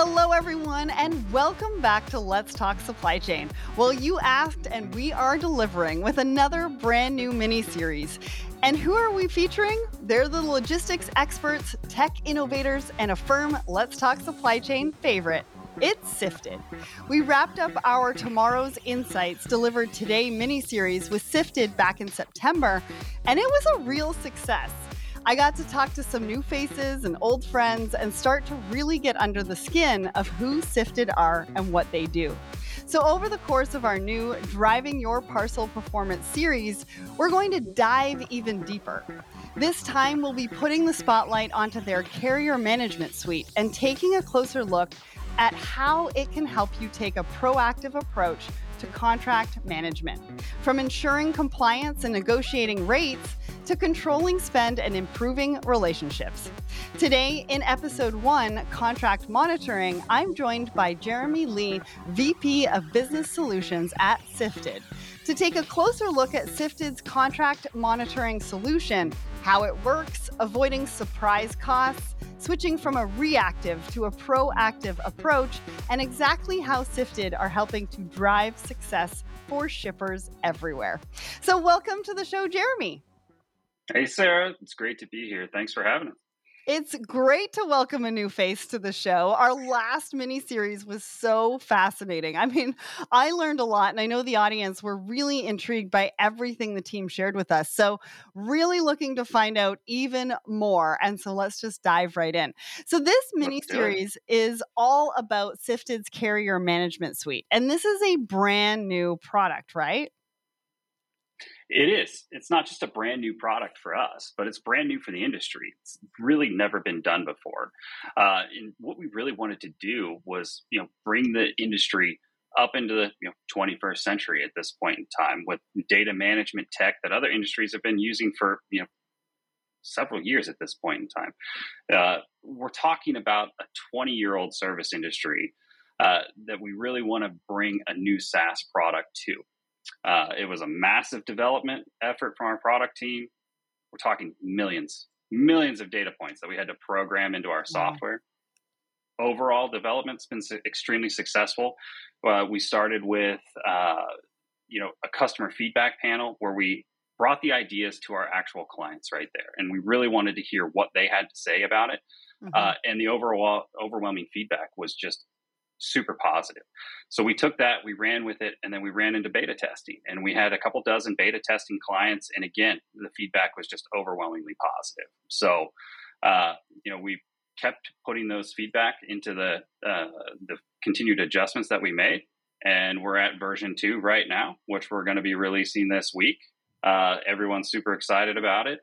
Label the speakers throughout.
Speaker 1: Hello, everyone, and welcome back to Let's Talk Supply Chain. Well, you asked, and we are delivering with another brand new mini series. And who are we featuring? They're the logistics experts, tech innovators, and a firm Let's Talk Supply Chain favorite. It's Sifted. We wrapped up our Tomorrow's Insights delivered today mini series with Sifted back in September, and it was a real success. I got to talk to some new faces and old friends and start to really get under the skin of who Sifted are and what they do. So, over the course of our new Driving Your Parcel Performance series, we're going to dive even deeper. This time, we'll be putting the spotlight onto their carrier management suite and taking a closer look at how it can help you take a proactive approach to contract management. From ensuring compliance and negotiating rates to controlling spend and improving relationships. Today, in episode one, Contract Monitoring, I'm joined by Jeremy Lee, VP of Business Solutions at Sifted, to take a closer look at Sifted's contract monitoring solution, how it works, avoiding surprise costs, switching from a reactive to a proactive approach, and exactly how Sifted are helping to drive success for shippers everywhere. So, welcome to the show, Jeremy.
Speaker 2: Hey, Sarah. It's great to be here. Thanks for having us.
Speaker 1: It's great to welcome a new face to the show. Our last mini series was so fascinating. I mean, I learned a lot, and I know the audience were really intrigued by everything the team shared with us. So, really looking to find out even more. And so, let's just dive right in. So, this mini series is all about Sifted's carrier management suite. And this is a brand new product, right?
Speaker 2: It is. It's not just a brand new product for us, but it's brand new for the industry. It's really never been done before. Uh, and what we really wanted to do was, you know, bring the industry up into the you know, 21st century at this point in time with data management tech that other industries have been using for you know several years at this point in time. Uh, we're talking about a 20 year old service industry uh, that we really want to bring a new SaaS product to. Uh, it was a massive development effort from our product team. We're talking millions, millions of data points that we had to program into our software. Overall, development's been extremely successful. Uh, we started with, uh, you know, a customer feedback panel where we brought the ideas to our actual clients right there, and we really wanted to hear what they had to say about it. Mm-hmm. Uh, and the overall overwhelming feedback was just super positive. So we took that, we ran with it, and then we ran into beta testing. And we had a couple dozen beta testing clients. And again, the feedback was just overwhelmingly positive. So, uh, you know, we kept putting those feedback into the uh, the continued adjustments that we made. And we're at version two right now, which we're going to be releasing this week. Uh, everyone's super excited about it.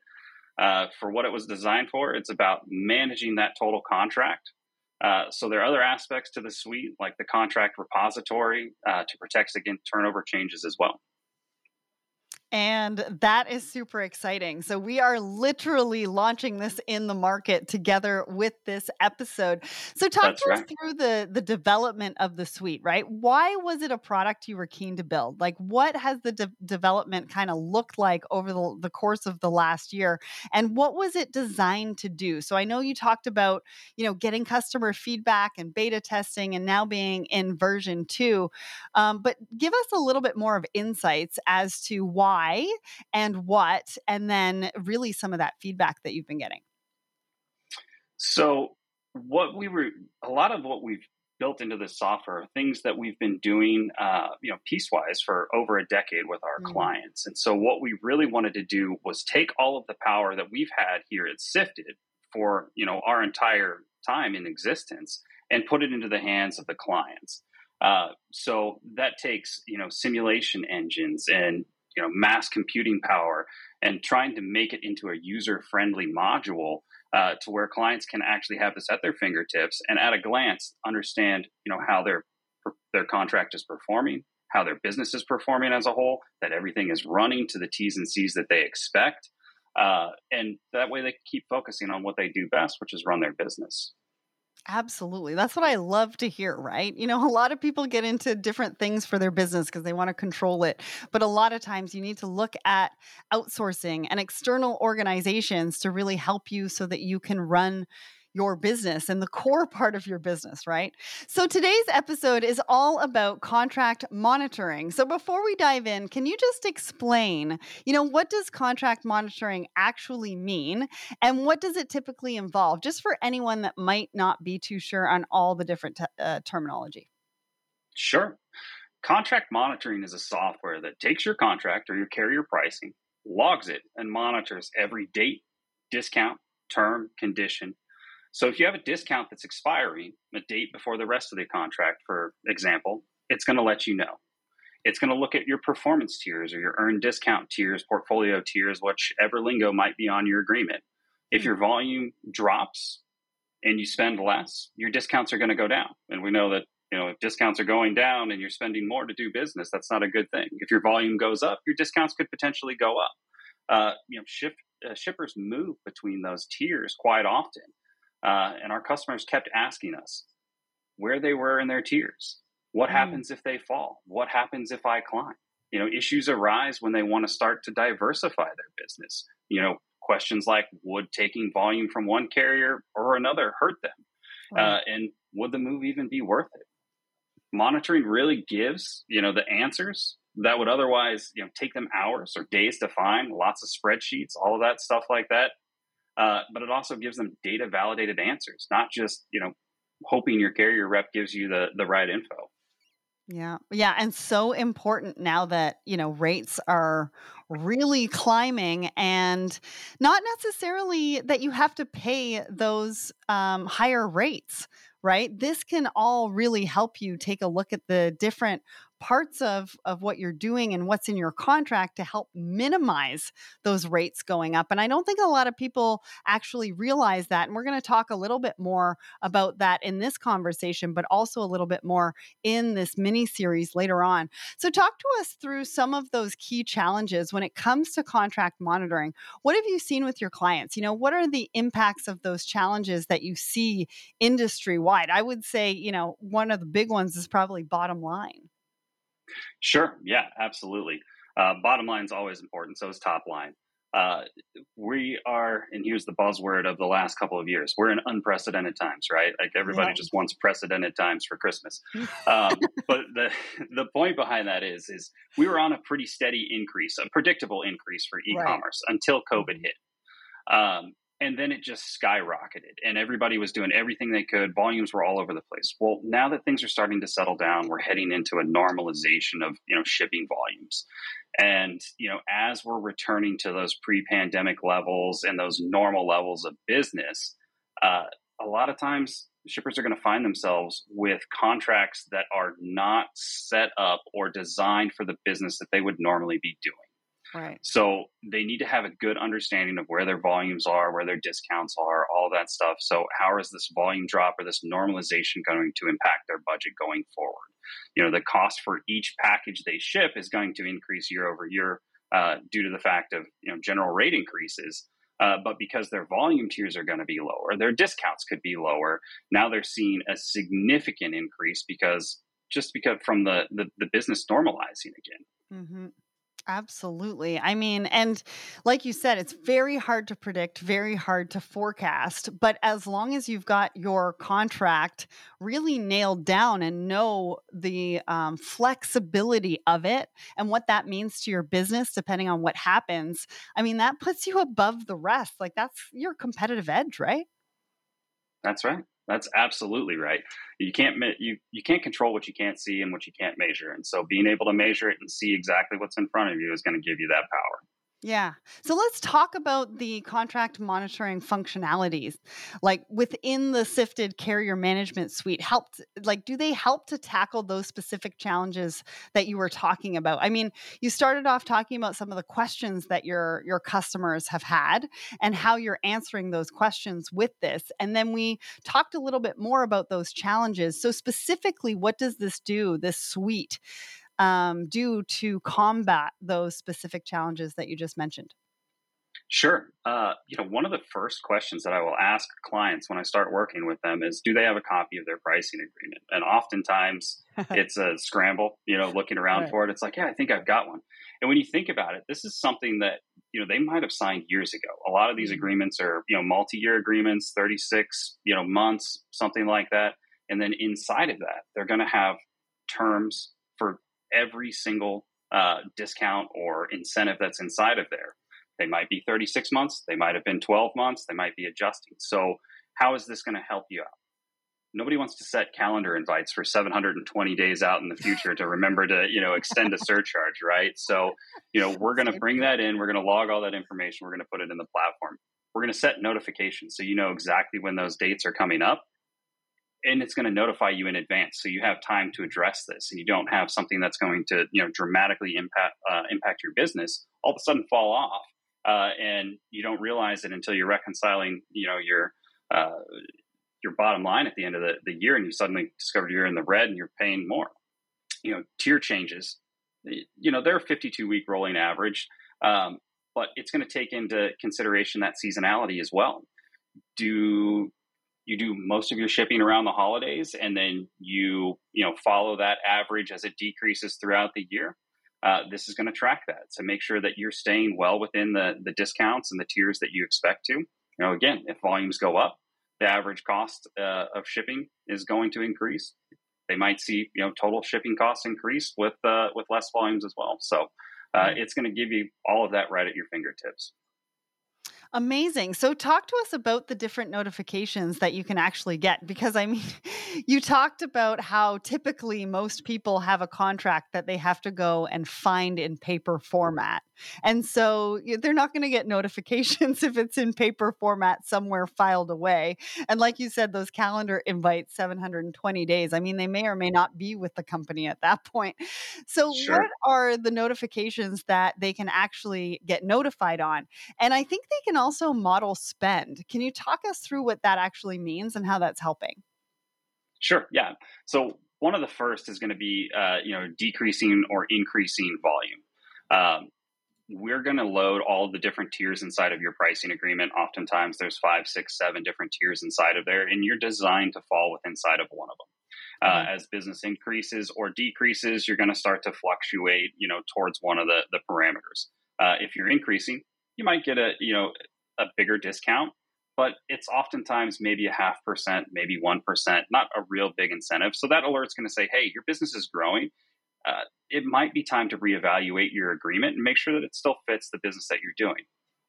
Speaker 2: Uh, for what it was designed for, it's about managing that total contract uh, so there are other aspects to the suite, like the contract repository, uh, to protect against turnover changes as well.
Speaker 1: And that is super exciting. So, we are literally launching this in the market together with this episode. So, talk That's to right. us through the, the development of the suite, right? Why was it a product you were keen to build? Like, what has the de- development kind of looked like over the, the course of the last year? And what was it designed to do? So, I know you talked about, you know, getting customer feedback and beta testing and now being in version two. Um, but give us a little bit more of insights as to why why and what, and then really some of that feedback that you've been getting.
Speaker 2: So, what we were, a lot of what we've built into the software things that we've been doing, uh, you know, piecewise for over a decade with our mm-hmm. clients. And so, what we really wanted to do was take all of the power that we've had here at Sifted for you know our entire time in existence and put it into the hands of the clients. Uh, so that takes you know simulation engines and you know mass computing power and trying to make it into a user friendly module uh, to where clients can actually have this at their fingertips and at a glance understand you know how their their contract is performing how their business is performing as a whole that everything is running to the t's and c's that they expect uh, and that way they keep focusing on what they do best which is run their business
Speaker 1: Absolutely. That's what I love to hear, right? You know, a lot of people get into different things for their business because they want to control it. But a lot of times you need to look at outsourcing and external organizations to really help you so that you can run your business and the core part of your business, right? So today's episode is all about contract monitoring. So before we dive in, can you just explain, you know, what does contract monitoring actually mean and what does it typically involve just for anyone that might not be too sure on all the different te- uh, terminology?
Speaker 2: Sure. Contract monitoring is a software that takes your contract or your carrier pricing, logs it, and monitors every date, discount, term, condition. So if you have a discount that's expiring a date before the rest of the contract, for example, it's going to let you know. It's going to look at your performance tiers or your earned discount tiers, portfolio tiers, whichever lingo might be on your agreement. If hmm. your volume drops and you spend less, your discounts are going to go down. And we know that you know if discounts are going down and you're spending more to do business that's not a good thing if your volume goes up your discounts could potentially go up uh, you know ship, uh, shippers move between those tiers quite often uh, and our customers kept asking us where they were in their tiers what mm. happens if they fall? What happens if i climb? You know issues arise when they want to start to diversify their business. You know questions like would taking volume from one carrier or another hurt them? Right. Uh, and would the move even be worth it? Monitoring really gives you know the answers that would otherwise you know take them hours or days to find lots of spreadsheets all of that stuff like that uh, but it also gives them data validated answers not just you know hoping your carrier rep gives you the the right info
Speaker 1: yeah. Yeah. And so important now that, you know, rates are really climbing and not necessarily that you have to pay those um, higher rates, right? This can all really help you take a look at the different parts of of what you're doing and what's in your contract to help minimize those rates going up and i don't think a lot of people actually realize that and we're going to talk a little bit more about that in this conversation but also a little bit more in this mini series later on. So talk to us through some of those key challenges when it comes to contract monitoring. What have you seen with your clients? You know what are the impacts of those challenges that you see industry wide i would say you know one of the big ones is probably bottom line
Speaker 2: Sure. Yeah, absolutely. Uh, bottom line is always important. So is top line. Uh, we are, and here's the buzzword of the last couple of years. We're in unprecedented times, right? Like everybody yeah. just wants precedented times for Christmas. Um, but the the point behind that is, is we were on a pretty steady increase, a predictable increase for e-commerce right. until COVID mm-hmm. hit. Um, and then it just skyrocketed and everybody was doing everything they could. Volumes were all over the place. Well now that things are starting to settle down we're heading into a normalization of you know shipping volumes. And you know as we're returning to those pre-pandemic levels and those normal levels of business uh, a lot of times shippers are going to find themselves with contracts that are not set up or designed for the business that they would normally be doing
Speaker 1: Right.
Speaker 2: So they need to have a good understanding of where their volumes are, where their discounts are, all that stuff. So how is this volume drop or this normalization going to impact their budget going forward? You know, the cost for each package they ship is going to increase year over year uh, due to the fact of you know general rate increases. Uh, but because their volume tiers are going to be lower, their discounts could be lower. Now they're seeing a significant increase because just because from the the, the business normalizing again.
Speaker 1: Mm-hmm. Absolutely. I mean, and like you said, it's very hard to predict, very hard to forecast. But as long as you've got your contract really nailed down and know the um, flexibility of it and what that means to your business, depending on what happens, I mean, that puts you above the rest. Like that's your competitive edge, right?
Speaker 2: That's right. That's absolutely right. You can't you you can't control what you can't see and what you can't measure, and so being able to measure it and see exactly what's in front of you is going to give you that power.
Speaker 1: Yeah. So let's talk about the contract monitoring functionalities. Like within the Sifted carrier management suite, helped like do they help to tackle those specific challenges that you were talking about? I mean, you started off talking about some of the questions that your your customers have had and how you're answering those questions with this. And then we talked a little bit more about those challenges. So specifically, what does this do, this suite? Um, do to combat those specific challenges that you just mentioned?
Speaker 2: Sure. Uh, you know, one of the first questions that I will ask clients when I start working with them is, do they have a copy of their pricing agreement? And oftentimes it's a scramble, you know, looking around right. for it. It's like, yeah, I think I've got one. And when you think about it, this is something that you know, they might have signed years ago. A lot of these mm-hmm. agreements are, you know, multi-year agreements, 36, you know, months, something like that. And then inside of that, they're going to have terms for every single uh, discount or incentive that's inside of there. They might be 36 months, they might have been 12 months, they might be adjusting. So, how is this going to help you out? Nobody wants to set calendar invites for 720 days out in the future to remember to, you know, extend a surcharge, right? So, you know, we're going to bring that in, we're going to log all that information, we're going to put it in the platform. We're going to set notifications so you know exactly when those dates are coming up and it's going to notify you in advance so you have time to address this and you don't have something that's going to you know dramatically impact uh, impact your business all of a sudden fall off uh, and you don't realize it until you're reconciling, you know, your uh, your bottom line at the end of the, the year, and you suddenly discover you're in the red and you're paying more. You know, tier changes. You know, they're a 52 week rolling average, um, but it's going to take into consideration that seasonality as well. Do you do most of your shipping around the holidays, and then you you know follow that average as it decreases throughout the year? uh, this is going to track that. So make sure that you're staying well within the, the discounts and the tiers that you expect to. You know, again, if volumes go up, the average cost uh, of shipping is going to increase. They might see, you know, total shipping costs increase with uh, with less volumes as well. So uh, it's going to give you all of that right at your fingertips.
Speaker 1: Amazing. So, talk to us about the different notifications that you can actually get because I mean, you talked about how typically most people have a contract that they have to go and find in paper format. And so they're not going to get notifications if it's in paper format somewhere filed away. And like you said, those calendar invites 720 days. I mean, they may or may not be with the company at that point. So, sure. what are the notifications that they can actually get notified on? And I think they can also model spend. Can you talk us through what that actually means and how that's helping?
Speaker 2: Sure. Yeah. So, one of the first is going to be, uh, you know, decreasing or increasing volume. Um, we're going to load all the different tiers inside of your pricing agreement. Oftentimes, there's five, six, seven different tiers inside of there, and you're designed to fall within inside of one of them. Uh, mm-hmm. Uh, as business increases or decreases, you're going to start to fluctuate, you know, towards one of the the parameters. Uh, if you're increasing, you might get a you know a bigger discount, but it's oftentimes maybe a half percent, maybe one percent, not a real big incentive. So that alert's going to say, hey, your business is growing uh, it might be time to reevaluate your agreement and make sure that it still fits the business that you're doing.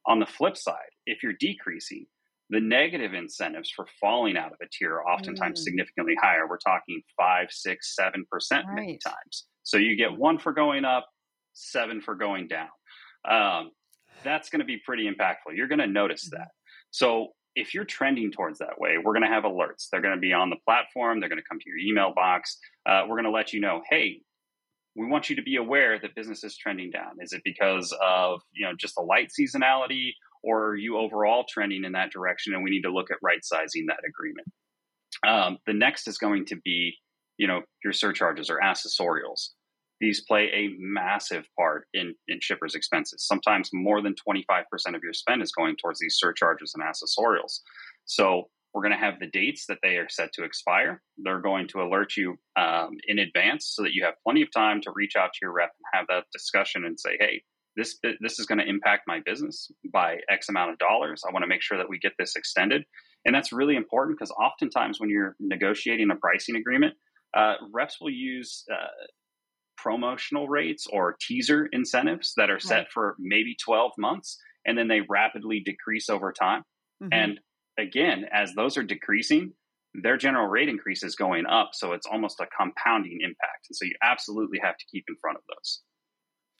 Speaker 2: On the flip side, if you're decreasing, the negative incentives for falling out of a tier are oftentimes mm. significantly higher. We're talking five, six, seven percent right. many times. So you get one for going up, seven for going down. Um, that's going to be pretty impactful. You're going to notice mm-hmm. that. So if you're trending towards that way, we're going to have alerts. They're going to be on the platform. They're going to come to your email box. Uh, we're going to let you know, hey, we want you to be aware that business is trending down. Is it because of you know just a light seasonality, or are you overall trending in that direction? And we need to look at right sizing that agreement. Um, the next is going to be you know your surcharges or accessorials. These play a massive part in, in shippers' expenses. Sometimes more than 25% of your spend is going towards these surcharges and accessorials. So we're going to have the dates that they are set to expire. They're going to alert you um, in advance so that you have plenty of time to reach out to your rep and have that discussion and say, hey, this this is going to impact my business by X amount of dollars. I want to make sure that we get this extended, and that's really important because oftentimes when you're negotiating a pricing agreement, uh, reps will use uh, promotional rates or teaser incentives that are set right. for maybe 12 months, and then they rapidly decrease over time. Mm-hmm. And again, as those are decreasing, their general rate increase is going up. So it's almost a compounding impact. And so you absolutely have to keep in front of those.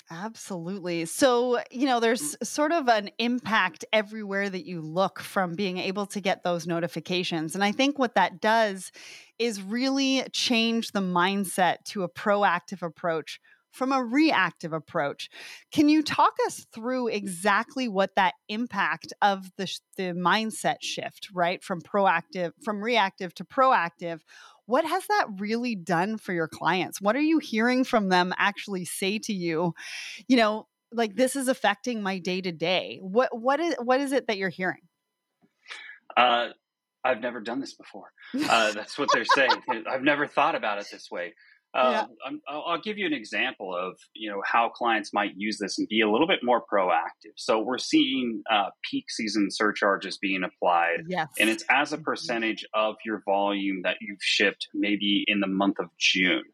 Speaker 1: Absolutely. So, you know, there's mm. sort of an impact everywhere that you look from being able to get those notifications. And I think what that does is really change the mindset to a proactive approach from a reactive approach. Can you talk us through exactly what that impact of the, the mindset shift, right? From proactive, from reactive to proactive, what has that really done for your clients? What are you hearing from them actually say to you, you know, like this is affecting my day to day? What what is what is it that you're hearing?
Speaker 2: Uh, I've never done this before. Uh, that's what they're saying. I've never thought about it this way. Uh, yeah. I'll give you an example of you know how clients might use this and be a little bit more proactive. So we're seeing uh, peak season surcharges being applied,
Speaker 1: yes.
Speaker 2: and it's as a mm-hmm. percentage of your volume that you've shipped maybe in the month of June.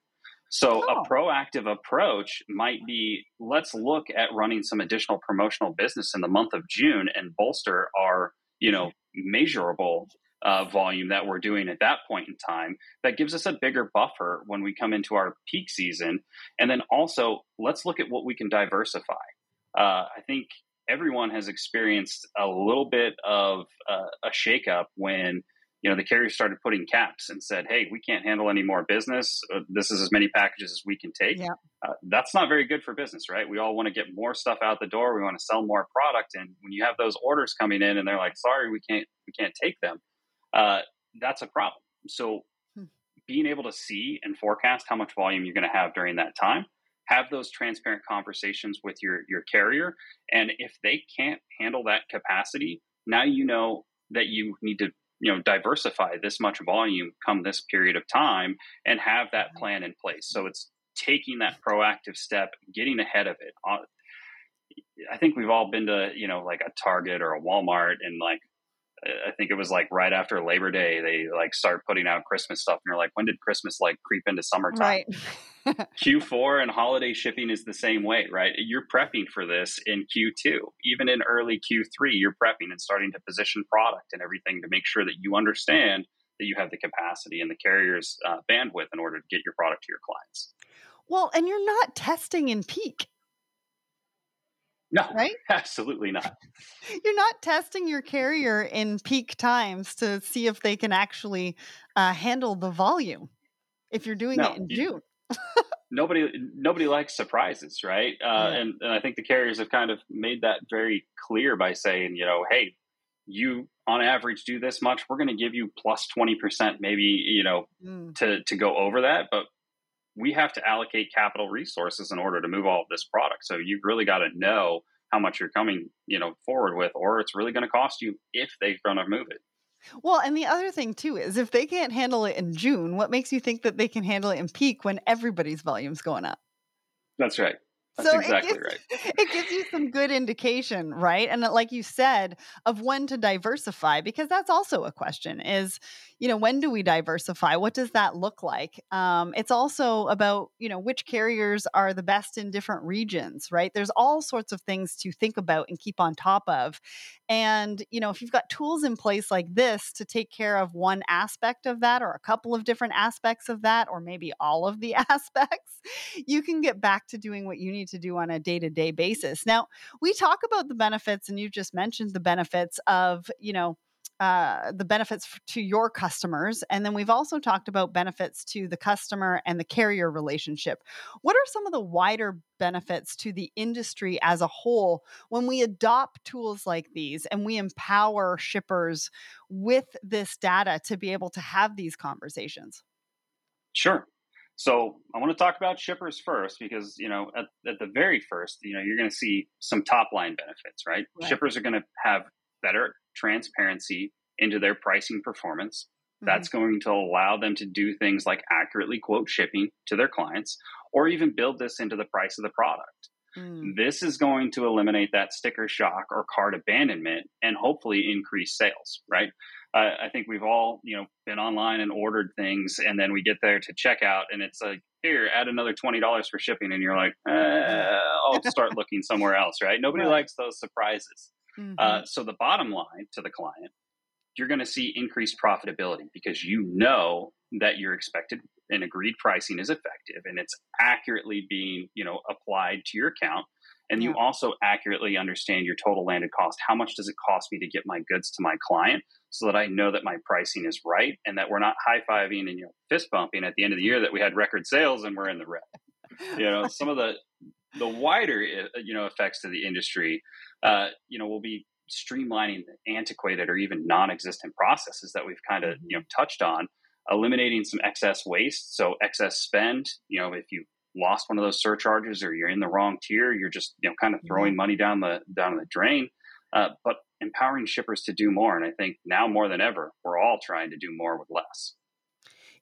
Speaker 2: So oh. a proactive approach might be let's look at running some additional promotional business in the month of June and bolster our you know measurable uh, volume that we're doing at that point in time that gives us a bigger buffer when we come into our peak season. And then also, let's look at what we can diversify. Uh, I think everyone has experienced a little bit of uh, a shakeup when you know the carriers started putting caps and said hey we can't handle any more business uh, this is as many packages as we can take
Speaker 1: yeah.
Speaker 2: uh, that's not very good for business right we all want to get more stuff out the door we want to sell more product and when you have those orders coming in and they're like sorry we can't we can't take them uh, that's a problem. So hmm. being able to see and forecast how much volume you're going to have during that time, have those transparent conversations with your your carrier, and if they can't handle that capacity, now you know that you need to you know diversify this much volume come this period of time and have that plan in place. So it's taking that proactive step, getting ahead of it. Uh, I think we've all been to you know like a Target or a Walmart and like I think it was like right after Labor Day, they like start putting out Christmas stuff. And you're like, when did Christmas like creep into summertime?
Speaker 1: Right.
Speaker 2: Q4 and holiday shipping is the same way, right? You're prepping for this in Q2. Even in early Q3, you're prepping and starting to position product and everything to make sure that you understand that you have the capacity and the carrier's uh, bandwidth in order to get your product to your clients.
Speaker 1: Well, and you're not testing in peak.
Speaker 2: No,
Speaker 1: right?
Speaker 2: Absolutely not.
Speaker 1: You're not testing your carrier in peak times to see if they can actually uh, handle the volume. If you're doing no, it in you, June,
Speaker 2: nobody nobody likes surprises, right? Uh, yeah. and, and I think the carriers have kind of made that very clear by saying, you know, hey, you on average do this much, we're going to give you plus twenty percent, maybe you know, mm. to to go over that, but we have to allocate capital resources in order to move all of this product. So you've really got to know how much you're coming, you know, forward with, or it's really going to cost you if they're going to move it.
Speaker 1: Well, and the other thing too is if they can't handle it in June, what makes you think that they can handle it in peak when everybody's volume's going up?
Speaker 2: That's right. That's so exactly
Speaker 1: it gives,
Speaker 2: right.
Speaker 1: It gives you some good indication, right? And like you said, of when to diversify, because that's also a question is, you know, when do we diversify? What does that look like? Um, it's also about, you know, which carriers are the best in different regions, right? There's all sorts of things to think about and keep on top of. And, you know, if you've got tools in place like this to take care of one aspect of that or a couple of different aspects of that, or maybe all of the aspects, you can get back to doing what you need to do on a day to day basis. Now, we talk about the benefits, and you just mentioned the benefits of, you know, uh, the benefits to your customers. And then we've also talked about benefits to the customer and the carrier relationship. What are some of the wider benefits to the industry as a whole when we adopt tools like these and we empower shippers with this data to be able to have these conversations?
Speaker 2: Sure. So I want to talk about shippers first because you know at, at the very first, you know, you're going to see some top line benefits, right? right. Shippers are going to have better transparency into their pricing performance. Mm-hmm. That's going to allow them to do things like accurately quote shipping to their clients or even build this into the price of the product. Mm. This is going to eliminate that sticker shock or cart abandonment and hopefully increase sales, right? Uh, I think we've all, you know, been online and ordered things, and then we get there to checkout, and it's like, here, add another twenty dollars for shipping, and you're like, eh, I'll start looking somewhere else, right? Nobody right. likes those surprises. Mm-hmm. Uh, so the bottom line to the client, you're going to see increased profitability because you know that your expected and agreed pricing is effective and it's accurately being you know applied to your account and yeah. you also accurately understand your total landed cost how much does it cost me to get my goods to my client so that i know that my pricing is right and that we're not high-fiving and you know fist bumping at the end of the year that we had record sales and we're in the red. You know some of the the wider uh, you know effects to the industry uh, you know, we'll be streamlining the antiquated or even non-existent processes that we've kind of you know touched on eliminating some excess waste. So excess spend you know if you lost one of those surcharges or you're in the wrong tier you're just you know kind of throwing money down the down the drain. Uh, but empowering shippers to do more and i think now more than ever we're all trying to do more with less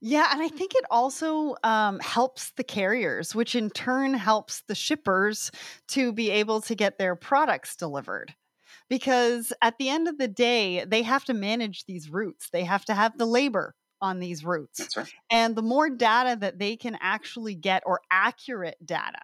Speaker 1: Yeah, and I think it also um, helps the carriers, which in turn helps the shippers to be able to get their products delivered. Because at the end of the day, they have to manage these routes, they have to have the labor on these routes.
Speaker 2: Right.
Speaker 1: And the more data that they can actually get, or accurate data,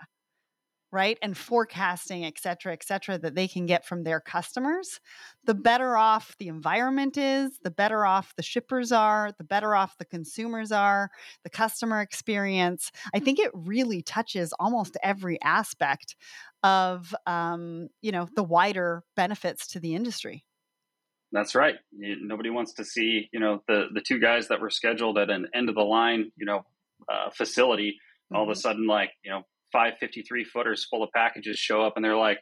Speaker 1: right and forecasting et cetera et cetera that they can get from their customers the better off the environment is the better off the shippers are the better off the consumers are the customer experience i think it really touches almost every aspect of um, you know the wider benefits to the industry
Speaker 2: that's right. Nobody wants to see, you know, the the two guys that were scheduled at an end of the line, you know, uh, facility all mm-hmm. of a mm-hmm. sudden, like, you know, five 53 footers full of packages show up and they're like,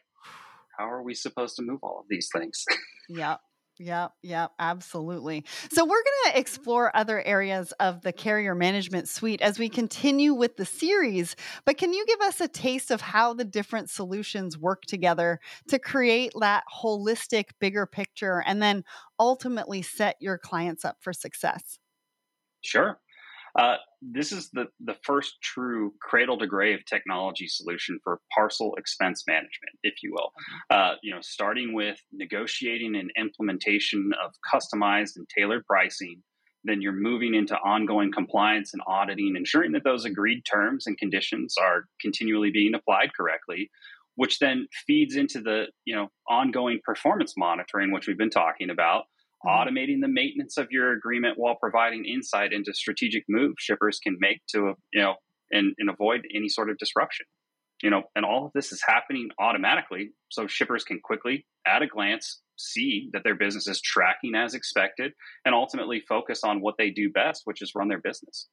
Speaker 2: how are we supposed to move all of these things?
Speaker 1: yep. Yep, yep, absolutely. So, we're going to explore other areas of the carrier management suite as we continue with the series. But can you give us a taste of how the different solutions work together to create that holistic, bigger picture and then ultimately set your clients up for success?
Speaker 2: Sure. Uh, this is the, the first true cradle to grave technology solution for parcel expense management, if you will. Uh, you know, starting with negotiating and implementation of customized and tailored pricing, then you're moving into ongoing compliance and auditing, ensuring that those agreed terms and conditions are continually being applied correctly, which then feeds into the you know ongoing performance monitoring, which we've been talking about. Mm-hmm. automating the maintenance of your agreement while providing insight into strategic moves shippers can make to you know and, and avoid any sort of disruption. You know and all of this is happening automatically so shippers can quickly at a glance see that their business is tracking as expected and ultimately focus on what they do best which is run their business.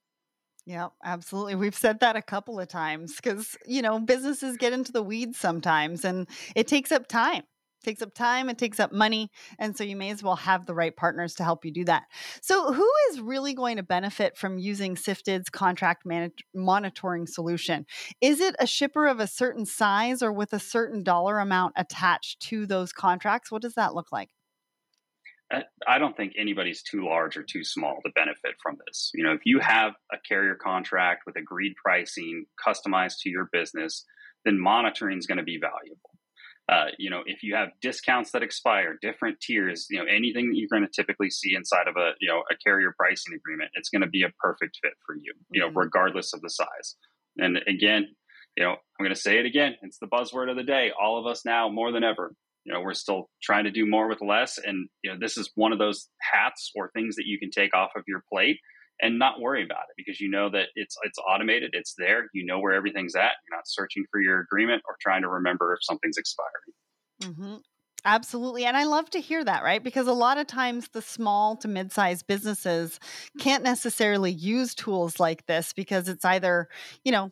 Speaker 1: Yeah, absolutely. We've said that a couple of times because, you know, businesses get into the weeds sometimes and it takes up time takes up time, it takes up money. And so you may as well have the right partners to help you do that. So, who is really going to benefit from using Sifted's contract man- monitoring solution? Is it a shipper of a certain size or with a certain dollar amount attached to those contracts? What does that look like?
Speaker 2: Uh, I don't think anybody's too large or too small to benefit from this. You know, if you have a carrier contract with agreed pricing customized to your business, then monitoring is going to be valuable. Uh, you know, if you have discounts that expire, different tiers, you know, anything that you're going to typically see inside of a, you know, a carrier pricing agreement, it's going to be a perfect fit for you, you know, mm-hmm. regardless of the size. And again, you know, I'm going to say it again. It's the buzzword of the day. All of us now, more than ever, you know, we're still trying to do more with less. And, you know, this is one of those hats or things that you can take off of your plate and not worry about it because you know that it's it's automated, it's there, you know where everything's at. You're not searching for your agreement or trying to remember if something's expiring.
Speaker 1: Mm-hmm. Absolutely. And I love to hear that, right? Because a lot of times the small to mid sized businesses can't necessarily use tools like this because it's either, you know,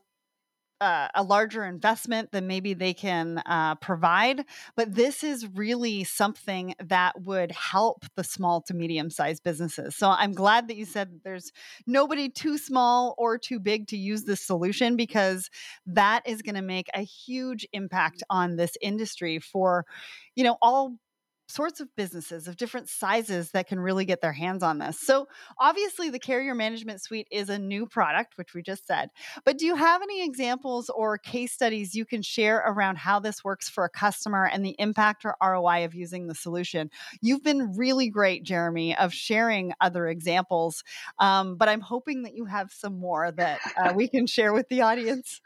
Speaker 1: uh, a larger investment than maybe they can uh, provide. But this is really something that would help the small to medium sized businesses. So I'm glad that you said that there's nobody too small or too big to use this solution because that is going to make a huge impact on this industry for, you know, all sorts of businesses of different sizes that can really get their hands on this. So, obviously, the Carrier Management Suite is a new product, which we just said. But do you have any examples or case studies you can share around how this works for a customer and the impact or ROI of using the solution? You've been really great, Jeremy, of sharing other examples, um, but I'm hoping that you have some more that uh, we can share with the audience.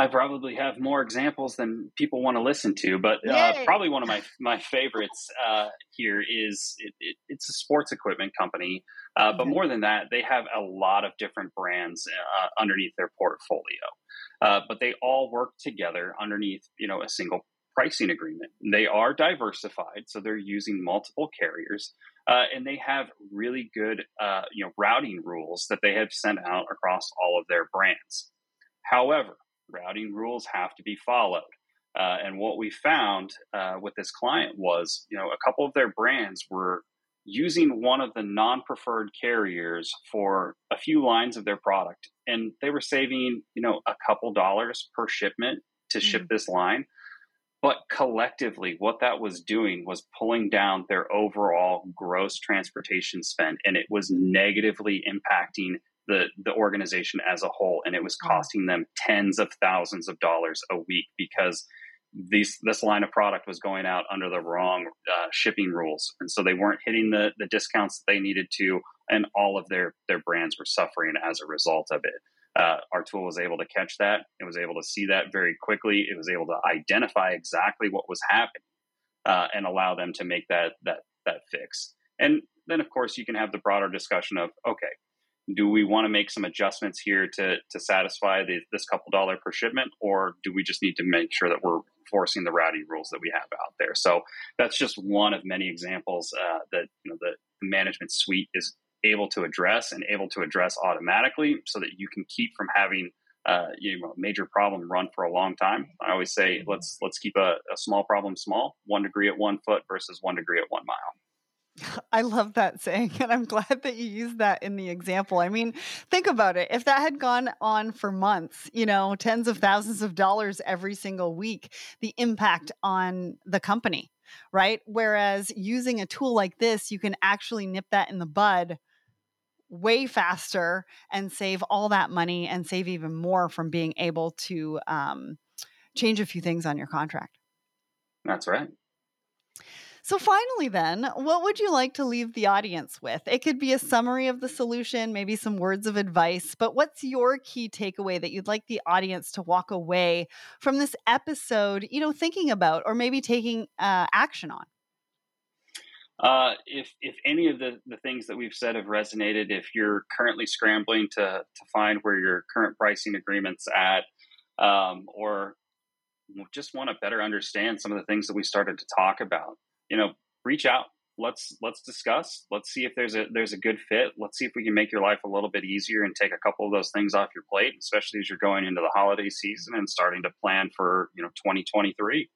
Speaker 2: I probably have more examples than people want to listen to, but uh, probably one of my my favorites uh, here is it, it, it's a sports equipment company, uh, but more than that, they have a lot of different brands uh, underneath their portfolio, uh, but they all work together underneath you know a single pricing agreement. They are diversified, so they're using multiple carriers. Uh, and they have really good, you know, routing rules that they have sent out across all of their brands. However, routing rules have to be followed. Uh, and what we found uh, with this client was, you know, a couple of their brands were using one of the non-preferred carriers for a few lines of their product, and they were saving, you know, a couple dollars per shipment to mm-hmm. ship this line. But collectively, what that was doing was pulling down their overall gross transportation spend, and it was negatively impacting the the organization as a whole, and it was costing them tens of thousands of dollars a week because these this line of product was going out under the wrong uh, shipping rules, and so they weren't hitting the the discounts that they needed to, and all of their their brands were suffering as a result of it. Uh, our tool was able to catch that. It was able to see that very quickly. It was able to identify exactly what was happening uh, and allow them to make that that that fix. And then, of course, you can have the broader discussion of okay, do we want to make some adjustments here to to satisfy the, this couple dollar per shipment, or do we just need to make sure that we're forcing the routing rules that we have out there? So that's just one of many examples uh, that you know the, management suite is able to address and able to address automatically, so that you can keep from having uh, you know, a major problem run for a long time. I always say let's let's keep a, a small problem small, one degree at one foot versus one degree at one mile.
Speaker 1: I love that saying, and I'm glad that you used that in the example. I mean, think about it. If that had gone on for months, you know, tens of thousands of dollars every single week, the impact on the company, right? Whereas using a tool like this, you can actually nip that in the bud way faster and save all that money and save even more from being able to um, change a few things on your contract.
Speaker 2: That's right.
Speaker 1: So, finally, then, what would you like to leave the audience with? It could be a summary of the solution, maybe some words of advice, but what's your key takeaway that you'd like the audience to walk away from this episode, you know, thinking about or maybe taking uh, action on?
Speaker 2: Uh, if if any of the, the things that we've said have resonated, if you're currently scrambling to to find where your current pricing agreements at, um, or just want to better understand some of the things that we started to talk about, you know, reach out. Let's let's discuss. Let's see if there's a there's a good fit. Let's see if we can make your life a little bit easier and take a couple of those things off your plate, especially as you're going into the holiday season and starting to plan for you know 2023.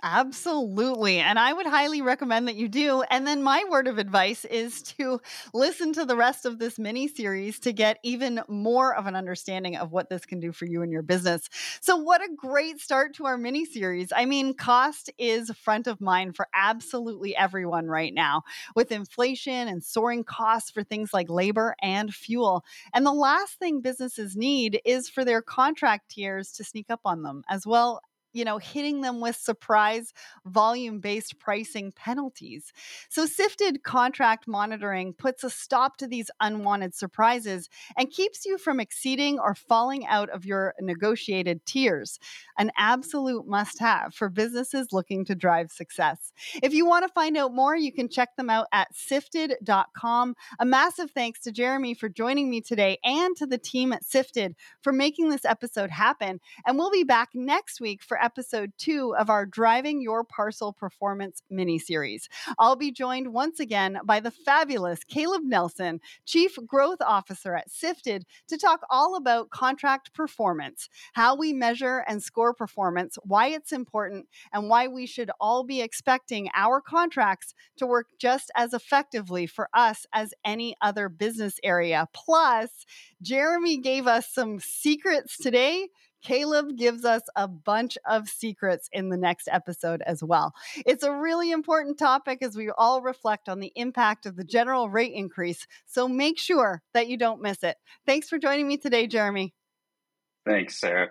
Speaker 1: Absolutely. And I would highly recommend that you do. And then my word of advice is to listen to the rest of this mini series to get even more of an understanding of what this can do for you and your business. So, what a great start to our mini series. I mean, cost is front of mind for absolutely everyone right now with inflation and soaring costs for things like labor and fuel. And the last thing businesses need is for their contract tiers to sneak up on them as well you know, hitting them with surprise volume based pricing penalties. So, Sifted contract monitoring puts a stop to these unwanted surprises and keeps you from exceeding or falling out of your negotiated tiers. An absolute must have for businesses looking to drive success. If you want to find out more, you can check them out at sifted.com. A massive thanks to Jeremy for joining me today and to the team at Sifted for making this episode happen. And we'll be back next week episode two of our Driving Your Parcel Performance mini series. I'll be joined once again by the fabulous Caleb Nelson, Chief Growth Officer at Sifted, to talk all about contract performance, how we measure and score performance, why it's important, and why we should all be expecting our contracts to work just as effectively for us as any other business area. Plus, Jeremy gave us some secrets today Caleb gives us a bunch of secrets in the next episode as well. It's a really important topic as we all reflect on the impact of the general rate increase. So make sure that you don't miss it. Thanks for joining me today, Jeremy.
Speaker 2: Thanks, Sarah.